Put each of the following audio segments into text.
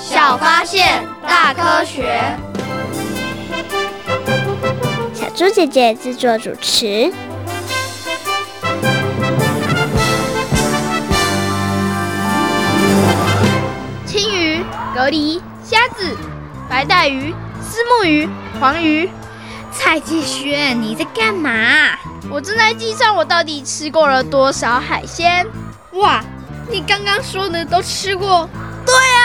小发现，大科学。小猪姐姐制作主持。青鱼、蛤蜊、虾子、白带鱼。丝木鱼、黄鱼，蔡继轩，你在干嘛？我正在计算我到底吃过了多少海鲜。哇，你刚刚说的都吃过？对啊。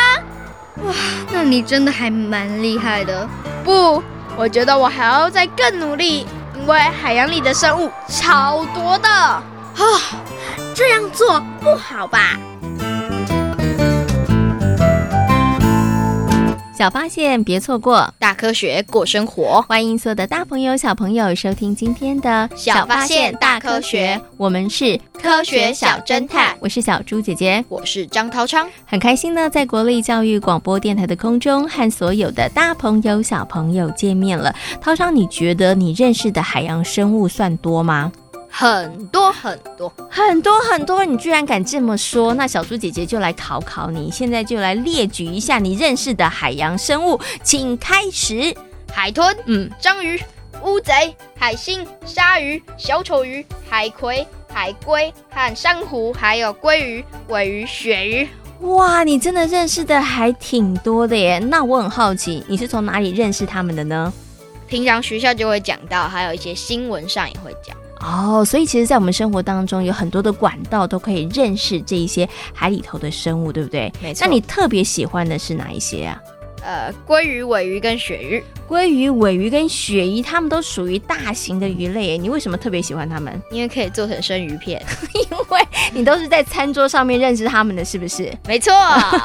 哇，那你真的还蛮厉害的。不，我觉得我还要再更努力，因为海洋里的生物超多的。啊，这样做不好吧？小发现，别错过；大科学，过生活。欢迎所有的大朋友、小朋友收听今天的《小发现大科学》，我们是科学小侦探。我是小猪姐姐，我是张涛昌。很开心呢，在国立教育广播电台的空中和所有的大朋友、小朋友见面了。涛昌，你觉得你认识的海洋生物算多吗？很多很多很多很多，你居然敢这么说？那小猪姐姐就来考考你，现在就来列举一下你认识的海洋生物，请开始。海豚，嗯，章鱼，乌贼，海星，鲨鱼，小丑鱼，海葵，海龟和珊瑚，还有鲑鱼、尾鱼、鳕鱼。哇，你真的认识的还挺多的耶！那我很好奇，你是从哪里认识他们的呢？平常学校就会讲到，还有一些新闻上也会讲。哦，所以其实，在我们生活当中，有很多的管道都可以认识这一些海里头的生物，对不对？没错。那你特别喜欢的是哪一些啊？呃，鲑鱼、尾鱼跟鳕鱼。鲑鱼、尾鱼跟鳕鱼，它们都属于大型的鱼类。你为什么特别喜欢它们？因为可以做成生鱼片。因为你都是在餐桌上面认识它们的，是不是？没错。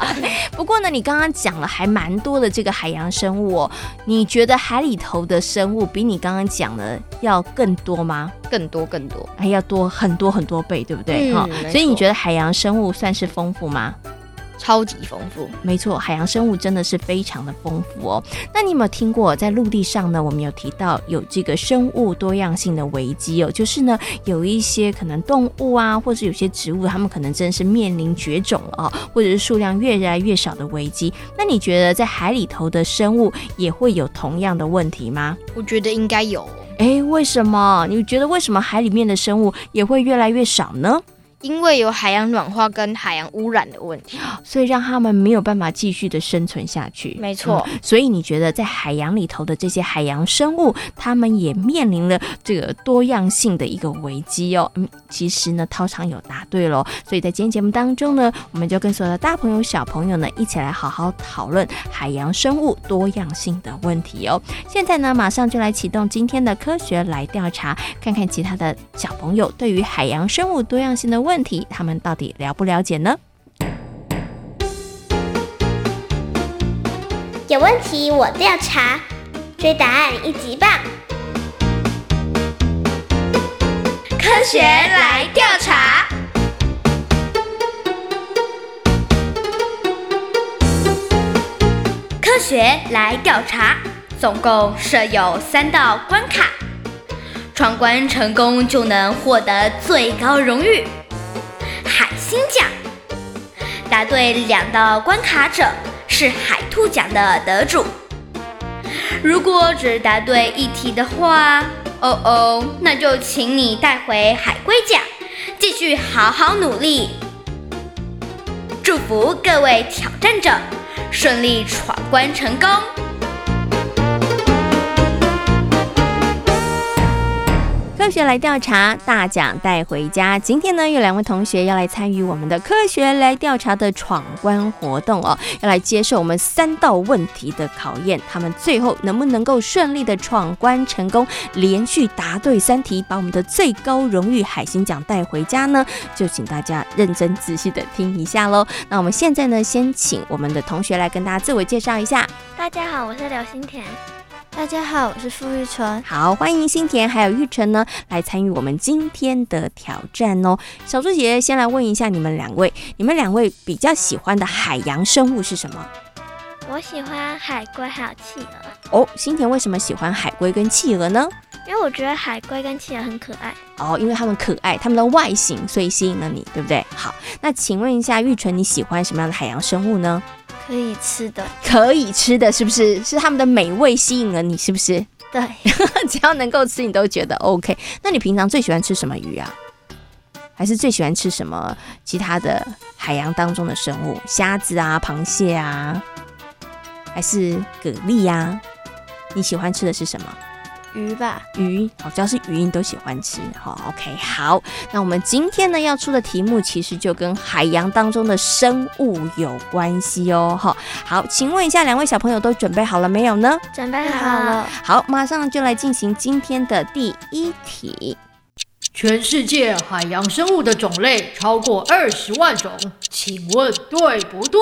不过呢，你刚刚讲了还蛮多的这个海洋生物哦。你觉得海里头的生物比你刚刚讲的要更多吗？更多，更多，还要多很多很多倍，对不对？哈、嗯，所以你觉得海洋生物算是丰富吗？超级丰富，没错，海洋生物真的是非常的丰富哦。那你有没有听过，在陆地上呢？我们有提到有这个生物多样性的危机哦，就是呢，有一些可能动物啊，或者有些植物，它们可能真的是面临绝种了哦，或者是数量越来越少的危机。那你觉得在海里头的生物也会有同样的问题吗？我觉得应该有。诶，为什么？你觉得为什么海里面的生物也会越来越少呢？因为有海洋暖化跟海洋污染的问题，所以让他们没有办法继续的生存下去。没错，嗯，所以你觉得在海洋里头的这些海洋生物，他们也面临了这个多样性的一个危机哦。嗯，其实呢，涛场有答对喽。所以在今天节目当中呢，我们就跟所有的大朋友、小朋友呢，一起来好好讨论海洋生物多样性的问题哦。现在呢，马上就来启动今天的科学来调查，看看其他的小朋友对于海洋生物多样性的问题。问题，他们到底了不了解呢？有问题我调查，追答案一级棒！科学来调查，科学来调查，总共设有三道关卡，闯关成功就能获得最高荣誉。星奖，答对两道关卡者是海兔奖的得主。如果只答对一题的话，哦哦，那就请你带回海龟奖，继续好好努力。祝福各位挑战者顺利闯关成功。科学来调查，大奖带回家。今天呢，有两位同学要来参与我们的科学来调查的闯关活动哦，要来接受我们三道问题的考验。他们最后能不能够顺利的闯关成功，连续答对三题，把我们的最高荣誉海星奖带回家呢？就请大家认真仔细的听一下喽。那我们现在呢，先请我们的同学来跟大家自我介绍一下。大家好，我是刘心田。大家好，我是傅玉纯。好，欢迎新田还有玉纯呢来参与我们今天的挑战哦。小猪姐姐先来问一下你们两位，你们两位比较喜欢的海洋生物是什么？我喜欢海龟还有企鹅。哦，新田为什么喜欢海龟跟企鹅呢？因为我觉得海龟跟企鹅很可爱。哦，因为它们可爱，它们的外形所以吸引了你，对不对？好，那请问一下玉纯，你喜欢什么样的海洋生物呢？可以吃的，可以吃的是不是？是他们的美味吸引了你，是不是？对，只要能够吃，你都觉得 OK。那你平常最喜欢吃什么鱼啊？还是最喜欢吃什么其他的海洋当中的生物？虾子啊，螃蟹啊，还是蛤蜊呀、啊？你喜欢吃的是什么？鱼吧，鱼哦，只要是鱼你都喜欢吃。好，OK，好。那我们今天呢要出的题目其实就跟海洋当中的生物有关系哦。好，好，请问一下两位小朋友都准备好了没有呢？准备好了。好，马上就来进行今天的第一题。全世界海洋生物的种类超过二十万种，请问对不对？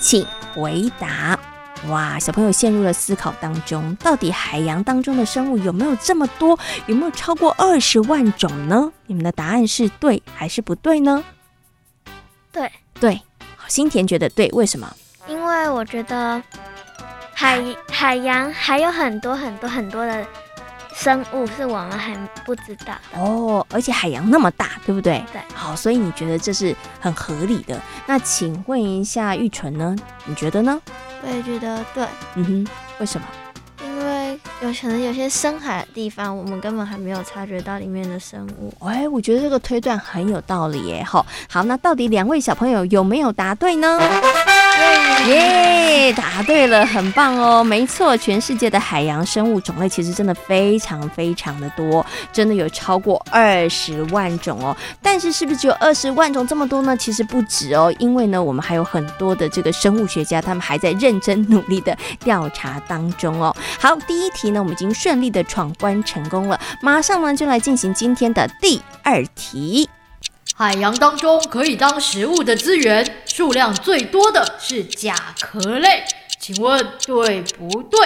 请回答。哇，小朋友陷入了思考当中，到底海洋当中的生物有没有这么多？有没有超过二十万种呢？你们的答案是对还是不对呢？对对，好心田觉得对，为什么？因为我觉得海海洋还有很多很多很多的生物是我们还不知道的哦，而且海洋那么大，对不对？对，好，所以你觉得这是很合理的。那请问一下玉纯呢？你觉得呢？我也觉得对，嗯哼，为什么？因为有可能有些深海的地方，我们根本还没有察觉到里面的生物。哎，我觉得这个推断很有道理耶。吼，好，那到底两位小朋友有没有答对呢？耶，答对了，很棒哦！没错，全世界的海洋生物种类其实真的非常非常的多，真的有超过二十万种哦。但是是不是只有二十万种这么多呢？其实不止哦，因为呢，我们还有很多的这个生物学家，他们还在认真努力的调查当中哦。好，第一题呢，我们已经顺利的闯关成功了，马上呢就来进行今天的第二题。海洋当中可以当食物的资源数量最多的是甲壳类，请问对不对？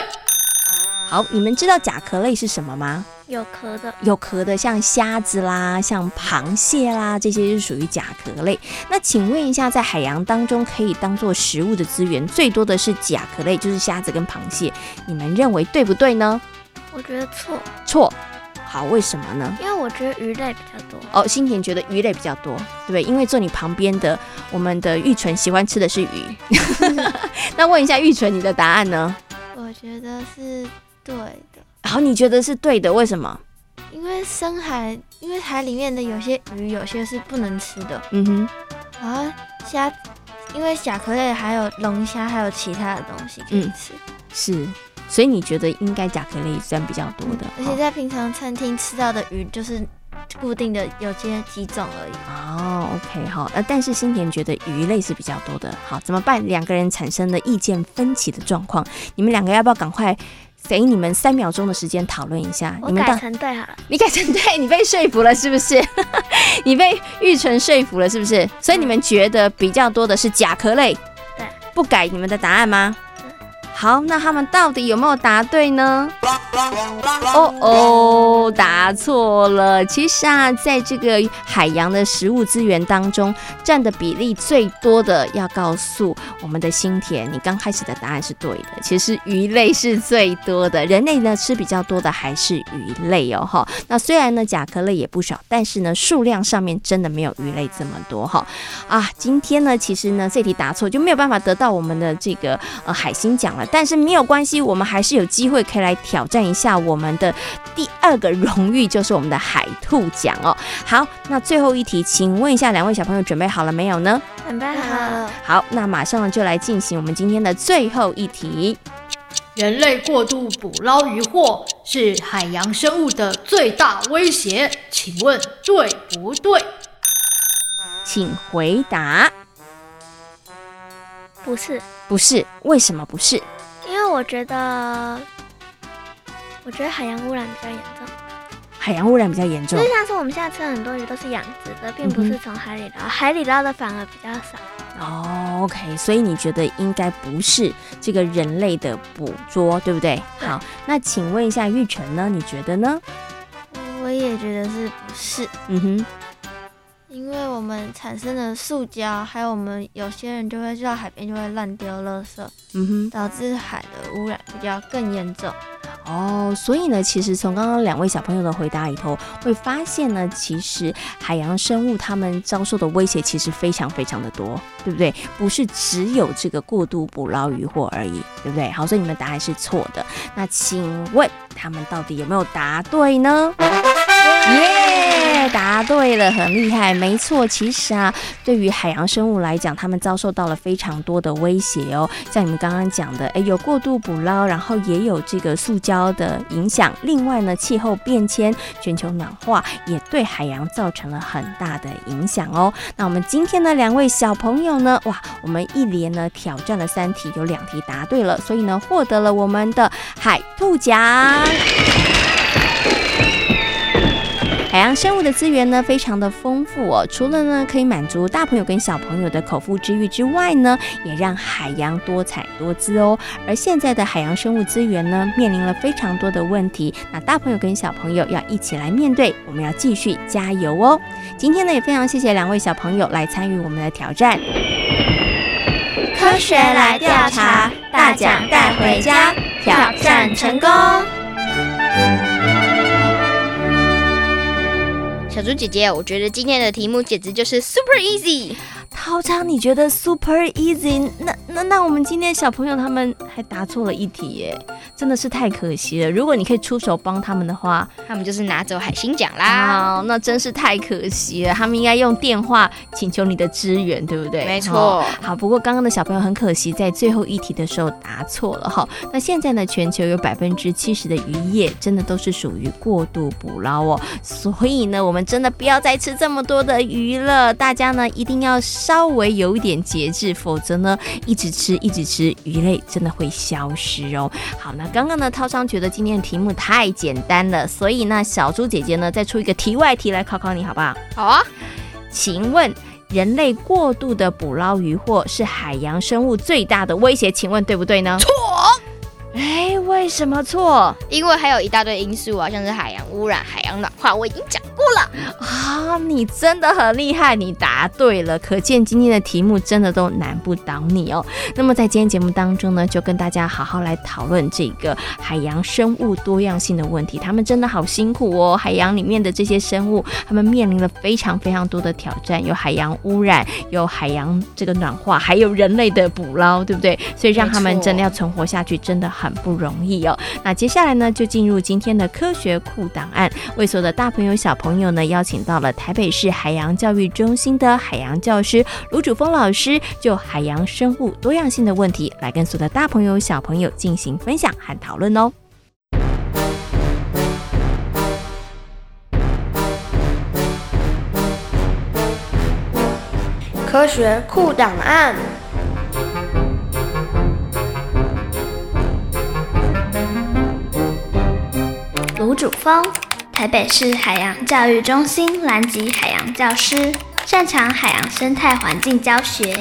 好，你们知道甲壳类是什么吗？有壳的，有壳的，像虾子啦，像螃蟹啦，这些是属于甲壳类。那请问一下，在海洋当中可以当做食物的资源最多的是甲壳类，就是虾子跟螃蟹，你们认为对不对呢？我觉得错，错。好，为什么呢？因为我觉得鱼类比较多。哦，心田觉得鱼类比较多，对不对？因为坐你旁边的我们的玉纯喜欢吃的是鱼。那问一下玉纯，你的答案呢？我觉得是对的。好，你觉得是对的，为什么？因为深海，因为海里面的有些鱼，有些是不能吃的。嗯哼。然后虾，因为甲壳类还有龙虾，还有其他的东西可以吃。嗯、是。所以你觉得应该甲壳类算比较多的，而且在平常餐厅吃到的鱼就是固定的有些几种而已。哦，OK，好，呃，但是新田觉得鱼类是比较多的，好，怎么办？两个人产生了意见分歧的状况，你们两个要不要赶快给你们三秒钟的时间讨论一下？你们改成对好了，你改成对，你被说服了是不是？你被玉纯说服了是不是？所以你们觉得比较多的是甲壳类，对，不改你们的答案吗？好，那他们到底有没有答对呢？哦哦，答错了。其实啊，在这个海洋的食物资源当中，占的比例最多的，要告诉我们的心田，你刚开始的答案是对的。其实鱼类是最多的，人类呢吃比较多的还是鱼类哦。哈，那虽然呢甲壳类也不少，但是呢数量上面真的没有鱼类这么多哈。啊，今天呢其实呢这题答错就没有办法得到我们的这个呃海星奖了。但是没有关系，我们还是有机会可以来挑战一下我们的第二个荣誉，就是我们的海兔奖哦。好，那最后一题，请问一下两位小朋友准备好了没有呢？准备好了。好，那马上就来进行我们今天的最后一题。人类过度捕捞渔获是海洋生物的最大威胁，请问对不对？请回答。不是，不是，为什么不是？我觉得，我觉得海洋污染比较严重。海洋污染比较严重，就像是我们现在吃很多鱼都是养殖的，并不是从海里捞，嗯、海里捞的反而比较少。哦，OK，所以你觉得应该不是这个人类的捕捉，对不对？对。好，那请问一下玉成呢？你觉得呢？我也觉得是不是？嗯哼。因为我们产生的塑胶，还有我们有些人就会到海边就会乱丢垃圾，嗯哼，导致海的污染比较更严重。哦，所以呢，其实从刚刚两位小朋友的回答里头，会发现呢，其实海洋生物他们遭受的威胁其实非常非常的多，对不对？不是只有这个过度捕捞渔获而已，对不对？好，所以你们答案是错的。那请问他们到底有没有答对呢？对了，很厉害，没错。其实啊，对于海洋生物来讲，他们遭受到了非常多的威胁哦。像你们刚刚讲的，哎，有过度捕捞，然后也有这个塑胶的影响。另外呢，气候变迁、全球暖化也对海洋造成了很大的影响哦。那我们今天的两位小朋友呢，哇，我们一连呢挑战了三题，有两题答对了，所以呢获得了我们的海兔奖。海洋生物的资源呢，非常的丰富哦。除了呢，可以满足大朋友跟小朋友的口腹之欲之外呢，也让海洋多彩多姿哦。而现在的海洋生物资源呢，面临了非常多的问题。那大朋友跟小朋友要一起来面对，我们要继续加油哦。今天呢，也非常谢谢两位小朋友来参与我们的挑战。科学来调查，大奖带回家，挑战成功。小猪姐姐，我觉得今天的题目简直就是 super easy。涛昌，你觉得 super easy？那那那我们今天小朋友他们还答错了一题耶，真的是太可惜了。如果你可以出手帮他们的话，他们就是拿走海星奖啦。哦，那真是太可惜了。他们应该用电话请求你的支援，对不对？没错。哦。好，不过刚刚的小朋友很可惜，在最后一题的时候答错了哈。那现在呢，全球有百分之七十的渔业真的都是属于过度捕捞哦，所以呢，我们真的不要再吃这么多的鱼了。大家呢一定要。稍微有一点节制，否则呢，一直吃一直吃，鱼类真的会消失哦。好，那刚刚呢，涛商觉得今天的题目太简单了，所以呢，小猪姐姐呢再出一个题外题来考考你，好不好？好啊。请问，人类过度的捕捞渔获是海洋生物最大的威胁，请问对不对呢？错。哎，为什么错？因为还有一大堆因素啊，像是海洋污染、海洋暖化，我已经讲过了啊！你真的很厉害，你答对了，可见今天的题目真的都难不倒你哦。那么在今天节目当中呢，就跟大家好好来讨论这个海洋生物多样性的问题。他们真的好辛苦哦，海洋里面的这些生物，他们面临了非常非常多的挑战，有海洋污染，有海洋这个暖化，还有人类的捕捞，对不对？所以让他们真的要存活下去，真的。很不容易哦。那接下来呢，就进入今天的科学库档案。为所有的大朋友、小朋友呢，邀请到了台北市海洋教育中心的海洋教师卢主峰老师，就海洋生物多样性的问题，来跟所有的大朋友、小朋友进行分享和讨论哦。科学酷档案。主峰，台北市海洋教育中心南极海洋教师，擅长海洋生态环境教学。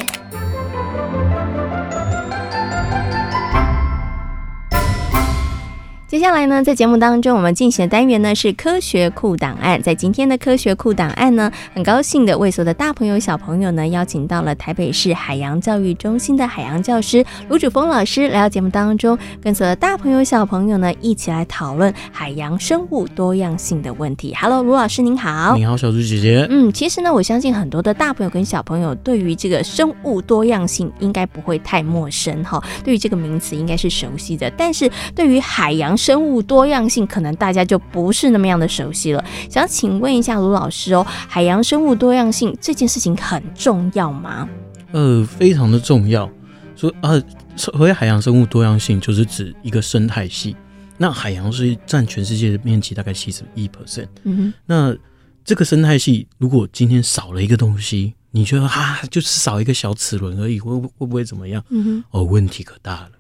接下来呢，在节目当中，我们进行的单元呢是科学库档案。在今天的科学库档案呢，很高兴的为所有的大朋友小朋友呢，邀请到了台北市海洋教育中心的海洋教师卢主峰老师来到节目当中，跟所有的大朋友小朋友呢一起来讨论海洋生物多样性的问题。Hello，卢老师您好。你好，小猪姐姐。嗯，其实呢，我相信很多的大朋友跟小朋友对于这个生物多样性应该不会太陌生哈，对于这个名词应该是熟悉的。但是对于海洋生物多样性，可能大家就不是那么样的熟悉了。想请问一下卢老师哦，海洋生物多样性这件事情很重要吗？呃，非常的重要。所以啊，所谓海洋生物多样性，就是指一个生态系。那海洋是占全世界的面积大概七十一 percent。嗯哼，那这个生态系如果今天少了一个东西，你觉得啊，就是少一个小齿轮而已，会会不会怎么样？嗯哼，哦，问题可大了。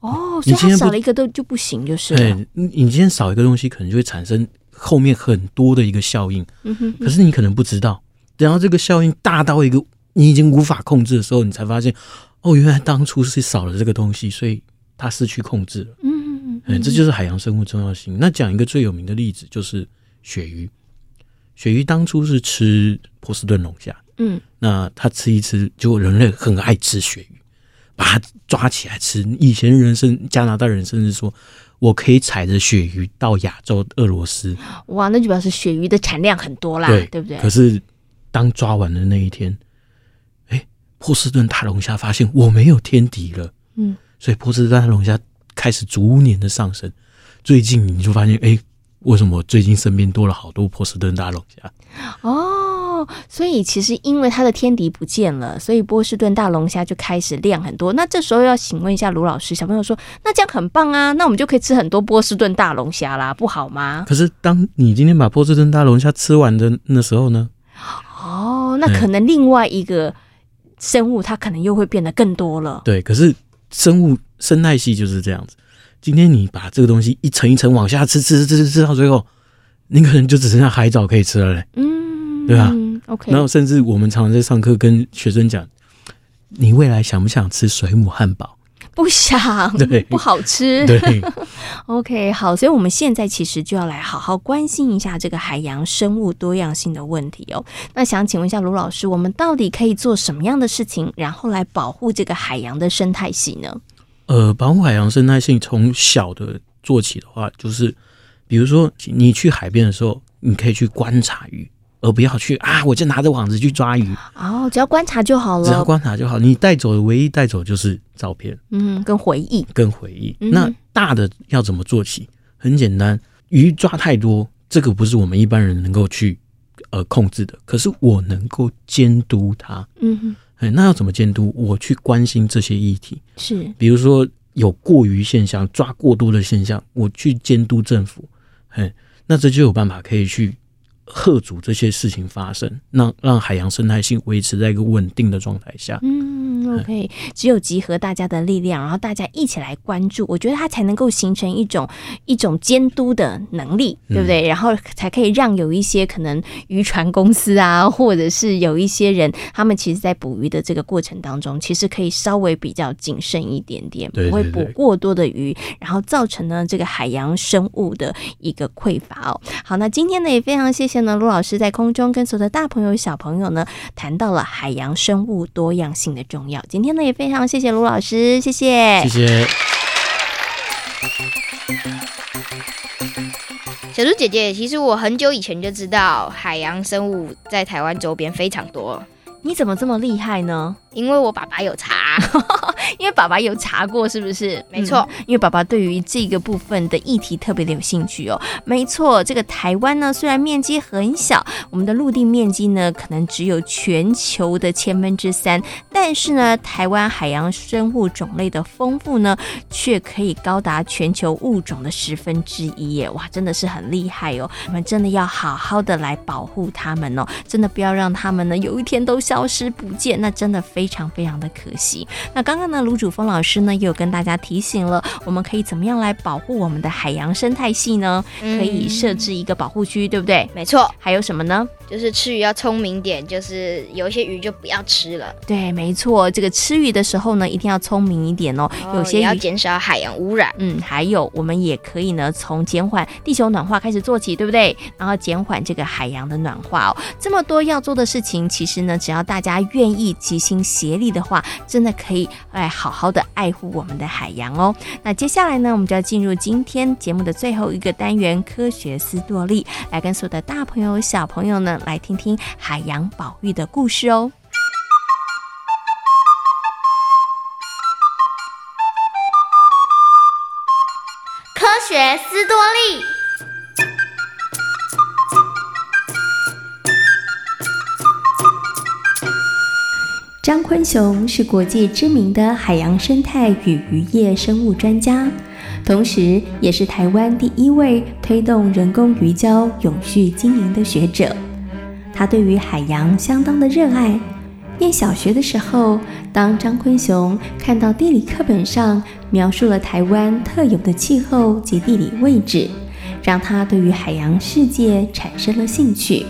哦，所以它少了一个都就不行，就是对。你今天少一个东西，可能就会产生后面很多的一个效应。嗯哼，可是你可能不知道，等到这个效应大到一个你已经无法控制的时候，你才发现，哦，原来当初是少了这个东西，所以它失去控制了。嗯嗯嗯，这就是海洋生物重要性。那讲一个最有名的例子，就是鳕鱼。鳕鱼当初是吃波士顿龙虾，嗯，那它吃一吃，就人类很爱吃鳕鱼。把它抓起来吃。以前人甚加拿大人甚至说，我可以踩着鳕鱼到亚洲俄罗斯。哇，那就表示鳕鱼的产量很多啦，对，对不对？可是当抓完的那一天，哎，波士顿大龙虾发现我没有天敌了，嗯，所以波士顿大龙虾开始逐年的上升。最近你就发现，哎，为什么最近身边多了好多波士顿大龙虾？哦。所以其实因为它的天敌不见了，所以波士顿大龙虾就开始量很多。那这时候要请问一下卢老师，小朋友说，那这样很棒啊，那我们就可以吃很多波士顿大龙虾啦，不好吗？可是当你今天把波士顿大龙虾吃完的那时候呢？哦，那可能另外一个生物它可能又会变得更多了。对，可是生物生态系就是这样子。今天你把这个东西一层一层往下吃，吃吃吃吃到最后，你可能就只剩下海藻可以吃了嘞。嗯，对吧？OK，然后甚至我们常常在上课跟学生讲，你未来想不想吃水母汉堡？不想，对，不好吃。对，OK，好，所以我们现在其实就要来好好关心一下这个海洋生物多样性的问题哦。那想请问一下卢老师，我们到底可以做什么样的事情，然后来保护这个海洋的生态系呢？呃，保护海洋生态系从小的做起的话，就是比如说你去海边的时候，你可以去观察鱼。而不要去啊！我就拿着网子去抓鱼哦，只要观察就好了。只要观察就好，你带走的唯一带走就是照片，嗯，跟回忆，跟回忆。嗯、那大的要怎么做起？很简单，鱼抓太多，这个不是我们一般人能够去呃控制的。可是我能够监督它，嗯哼，哎，那要怎么监督？我去关心这些议题，是，比如说有过于现象、抓过多的现象，我去监督政府，嘿，那这就有办法可以去。贺阻这些事情发生，让让海洋生态系维持在一个稳定的状态下。嗯，OK，只有集合大家的力量，然后大家一起来关注，我觉得它才能够形成一种一种监督的能力，对不对？嗯、然后才可以让有一些可能渔船公司啊，或者是有一些人，他们其实在捕鱼的这个过程当中，其实可以稍微比较谨慎一点点，不会捕过多的鱼，然后造成呢这个海洋生物的一个匮乏哦。好，那今天呢也非常谢谢。呢，陆老师在空中跟所有的大朋友、小朋友呢，谈到了海洋生物多样性的重要。今天呢，也非常谢谢卢老师，谢谢，谢谢。小猪姐姐，其实我很久以前就知道海洋生物在台湾周边非常多。你怎么这么厉害呢？因为我爸爸有查，因为爸爸有查过，是不是？没错，嗯，因为爸爸对于这个部分的议题特别的有兴趣哦。没错，这个台湾呢，虽然面积很小，我们的陆地面积呢，可能只有全球的千分之三，但是呢，台湾海洋生物种类的丰富呢，却可以高达全球物种的十分之一耶！哇，真的是很厉害哦。我们真的要好好的来保护它们哦，真的不要让它们呢有一天都消失不见，那真的非。非常非常的可惜。那刚刚呢，卢主峰老师呢，也有跟大家提醒了，我们可以怎么样来保护我们的海洋生态系呢？可以设置一个保护区，对不对？没错。还有什么呢？就是吃鱼要聪明点，就是有一些鱼就不要吃了。对，没错，这个吃鱼的时候呢，一定要聪明一点哦。有些鱼要减少海洋污染。嗯，还有我们也可以呢，从减缓地球暖化开始做起，对不对？然后减缓这个海洋的暖化哦。这么多要做的事情，其实呢，只要大家愿意齐心协力的话，真的可以来好好的爱护我们的海洋哦。那接下来呢，我们就要进入今天节目的最后一个单元——科学思多利，来跟所有的大朋友、小朋友呢。来听听海洋保育的故事哦！科学斯多利，张坤雄是国际知名的海洋生态与渔业生物专家，同时也是台湾第一位推动人工鱼礁永续经营的学者。他对于海洋相当的热爱。念小学的时候，当张坤雄看到地理课本上描述了台湾特有的气候及地理位置，让他对于海洋世界产生了兴趣。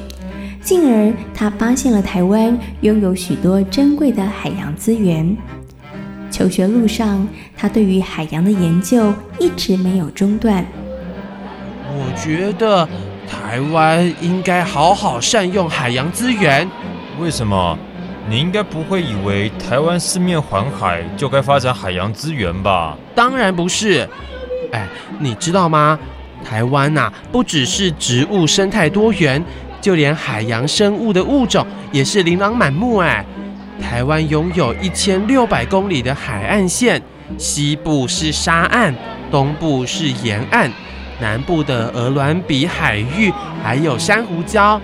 进而，他发现了台湾拥有许多珍贵的海洋资源。求学路上，他对于海洋的研究一直没有中断。我觉得台湾应该好好善用海洋资源。为什么？你应该不会以为台湾四面环海就该发展海洋资源吧？当然不是。哎，你知道吗？台湾呐，不只是植物生态多元。就连海洋生物的物种也是琳琅满目哎！台湾拥有一千六百公里的海岸线，西部是沙岸，东部是沿岸，南部的鹅銮鼻海域还有珊瑚礁，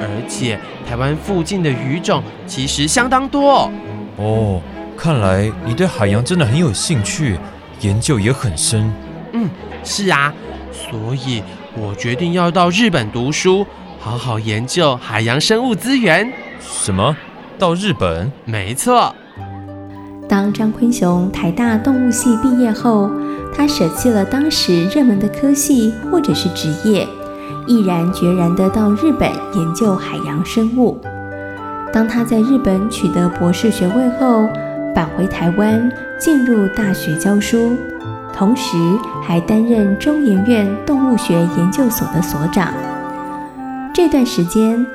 而且台湾附近的鱼种其实相当多。哦，看来你对海洋真的很有兴趣，研究也很深。嗯，是啊，所以我决定要到日本读书。好好研究海洋生物资源。什么？到日本？没错。当张坤雄台大动物系毕业后，他舍弃了当时热门的科系或者是职业，毅然决然地到日本研究海洋生物。当他在日本取得博士学位后，返回台湾进入大学教书，同时还担任中研院动物学研究所的所长。这段时间，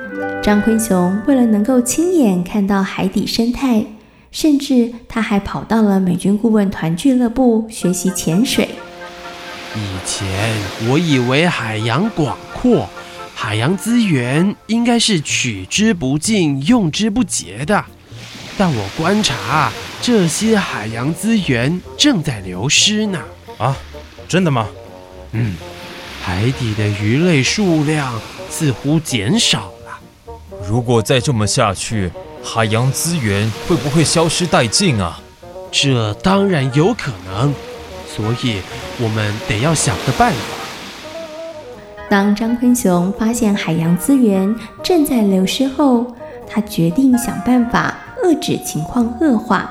张坤雄为了能够亲眼看到海底生态，甚至他还跑到了美军顾问团俱乐部学习潜水。以前我以为海洋广阔，海洋资源应该是取之不尽、用之不竭的，但我观察这些海洋资源正在流失呢。啊，真的吗？嗯，海底的鱼类数量。似乎减少了。如果再这么下去，海洋资源会不会消失殆尽啊？这当然有可能，所以我们得要想个办法。当张坤雄发现海洋资源正在流失后，他决定想办法遏制情况恶化。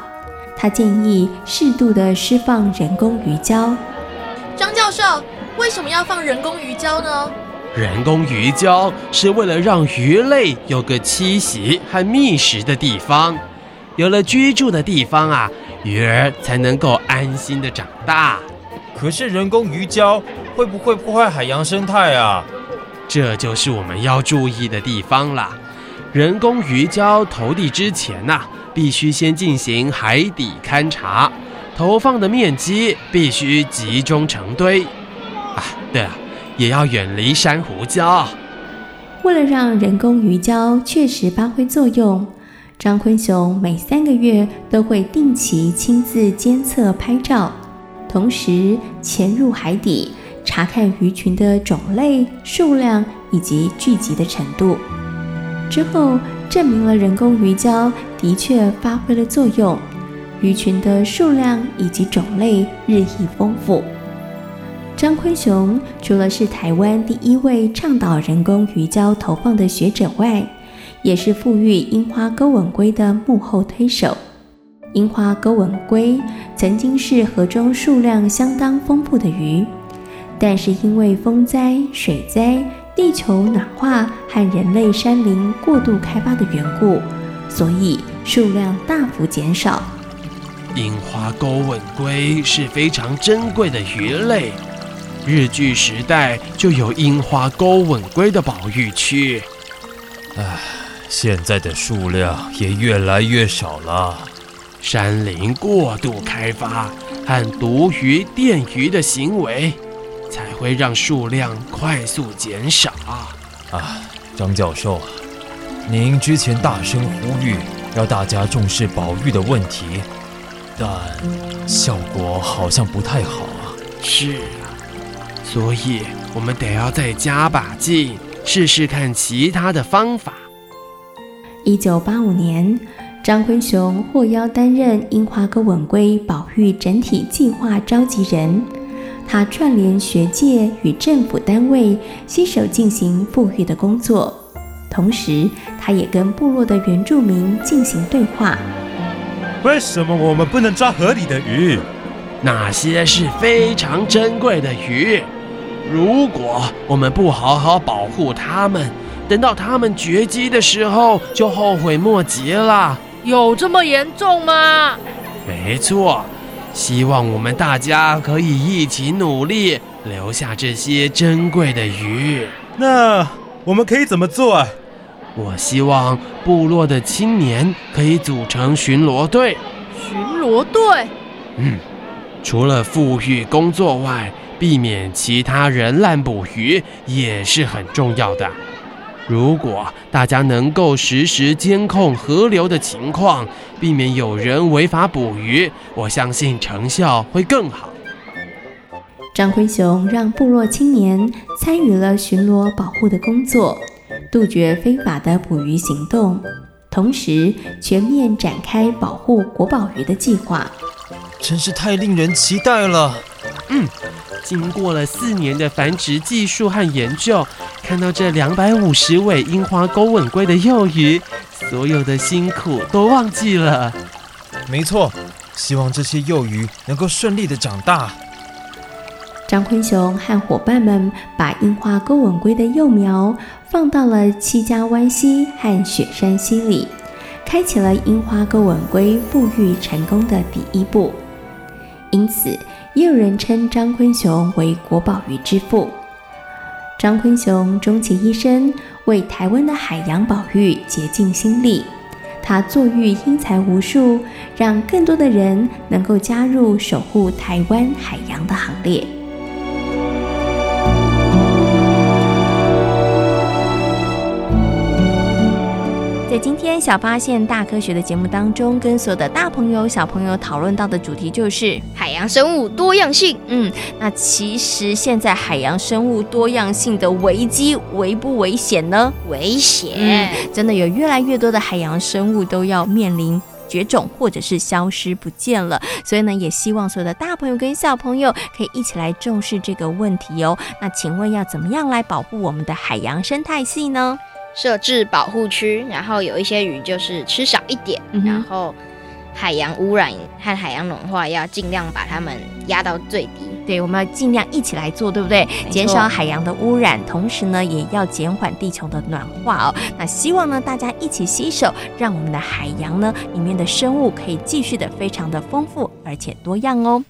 他建议适度的释放人工鱼礁。张教授，为什么要放人工鱼礁呢？人工鱼礁是为了让鱼类有个栖息和觅食的地方，有了居住的地方啊，鱼儿才能够安心的长大。可是人工鱼礁会不会破坏海洋生态啊？这就是我们要注意的地方了。人工鱼礁投递之前呐、啊，必须先进行海底勘察，投放的面积必须集中成堆。啊，对了。也要远离珊瑚礁。为了让人工鱼礁确实发挥作用，张坤雄每三个月都会定期亲自监测拍照，同时潜入海底查看鱼群的种类、数量以及聚集的程度。之后证明了人工鱼礁的确发挥了作用，鱼群的数量以及种类日益丰富。张坤雄除了是台湾第一位倡导人工鱼礁投放的学者外，也是富裕樱花钩吻龟的幕后推手。樱花钩吻龟曾经是河中数量相当丰富的鱼，但是因为风灾、水灾、地球暖化和人类山林过度开发的缘故，所以数量大幅减少。樱花钩吻龟是非常珍贵的鱼类。日据时代就有樱花钩吻龟的保育区，唉，现在的数量也越来越少了。山林过度开发和毒鱼电鱼的行为，才会让数量快速减少。啊，张教授，您之前大声呼吁要大家重视保育的问题，但效果好像不太好啊。是。所以，我们得要再加把劲，试试看其他的方法。一九八五年，张坤雄获邀担任樱花钩吻龟保育整体计划召集人，他串联学界与政府单位，携手进行复育的工作。同时，他也跟部落的原住民进行对话。为什么我们不能抓河里的鱼？那些是非常珍贵的鱼，如果我们不好好保护他们，等到他们绝迹的时候，就后悔莫及了。有这么严重吗？没错，希望我们大家可以一起努力，留下这些珍贵的鱼。那我们可以怎么做啊？我希望部落的青年可以组成巡逻队。巡逻队？嗯，除了富裕工作外，避免其他人滥捕鱼也是很重要的。如果大家能够实时监控河流的情况，避免有人违法捕鱼，我相信成效会更好。张辉雄让部落青年参与了巡逻保护的工作，杜绝非法的捕鱼行动，同时全面展开保护国宝鱼的计划。真是太令人期待了。嗯。经过了四年的繁殖技术和研究，看到这两百五十尾樱花钩吻龟的幼鱼，所有的辛苦都忘记了。没错，希望这些幼鱼能够顺利的长大。张坤雄和伙伴们把樱花钩吻龟的幼苗放到了七家湾溪和雪山溪里，开启了樱花钩吻龟复育成功的第一步。因此，也有人称张坤雄为国宝鱼之父。张坤雄终其一生为台湾的海洋保育竭尽心力，他作育英才无数，让更多的人能够加入守护台湾海洋的行列。在今天小发现大科学的节目当中，跟所有的大朋友、小朋友讨论到的主题就是海洋生物多样性。嗯，那其实现在海洋生物多样性的危机危不危险呢？危险，嗯，真的有越来越多的海洋生物都要面临绝种或者是消失不见了。所以呢，也希望所有的大朋友跟小朋友可以一起来重视这个问题哦。那请问要怎么样来保护我们的海洋生态系呢？设置保护区，然后有一些鱼就是吃少一点，嗯、然后海洋污染和海洋暖化要尽量把它们压到最低。对，我们要尽量一起来做，对不对？减少海洋的污染，同时呢，也要减缓地球的暖化哦。那希望呢，大家一起携手，让我们的海洋呢里面的生物可以继续的非常的丰富而且多样哦。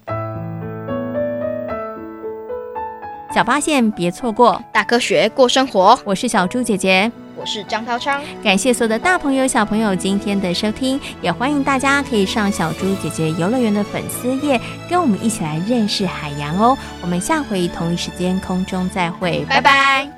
小发现，别错过大科学过生活。我是小猪姐姐。我是张涛昌，感谢所有的大朋友、小朋友今天的收听，也欢迎大家可以上小猪姐姐游乐园的粉丝页，跟我们一起来认识海洋哦。我们下回同一时间空中再会，拜拜。拜拜。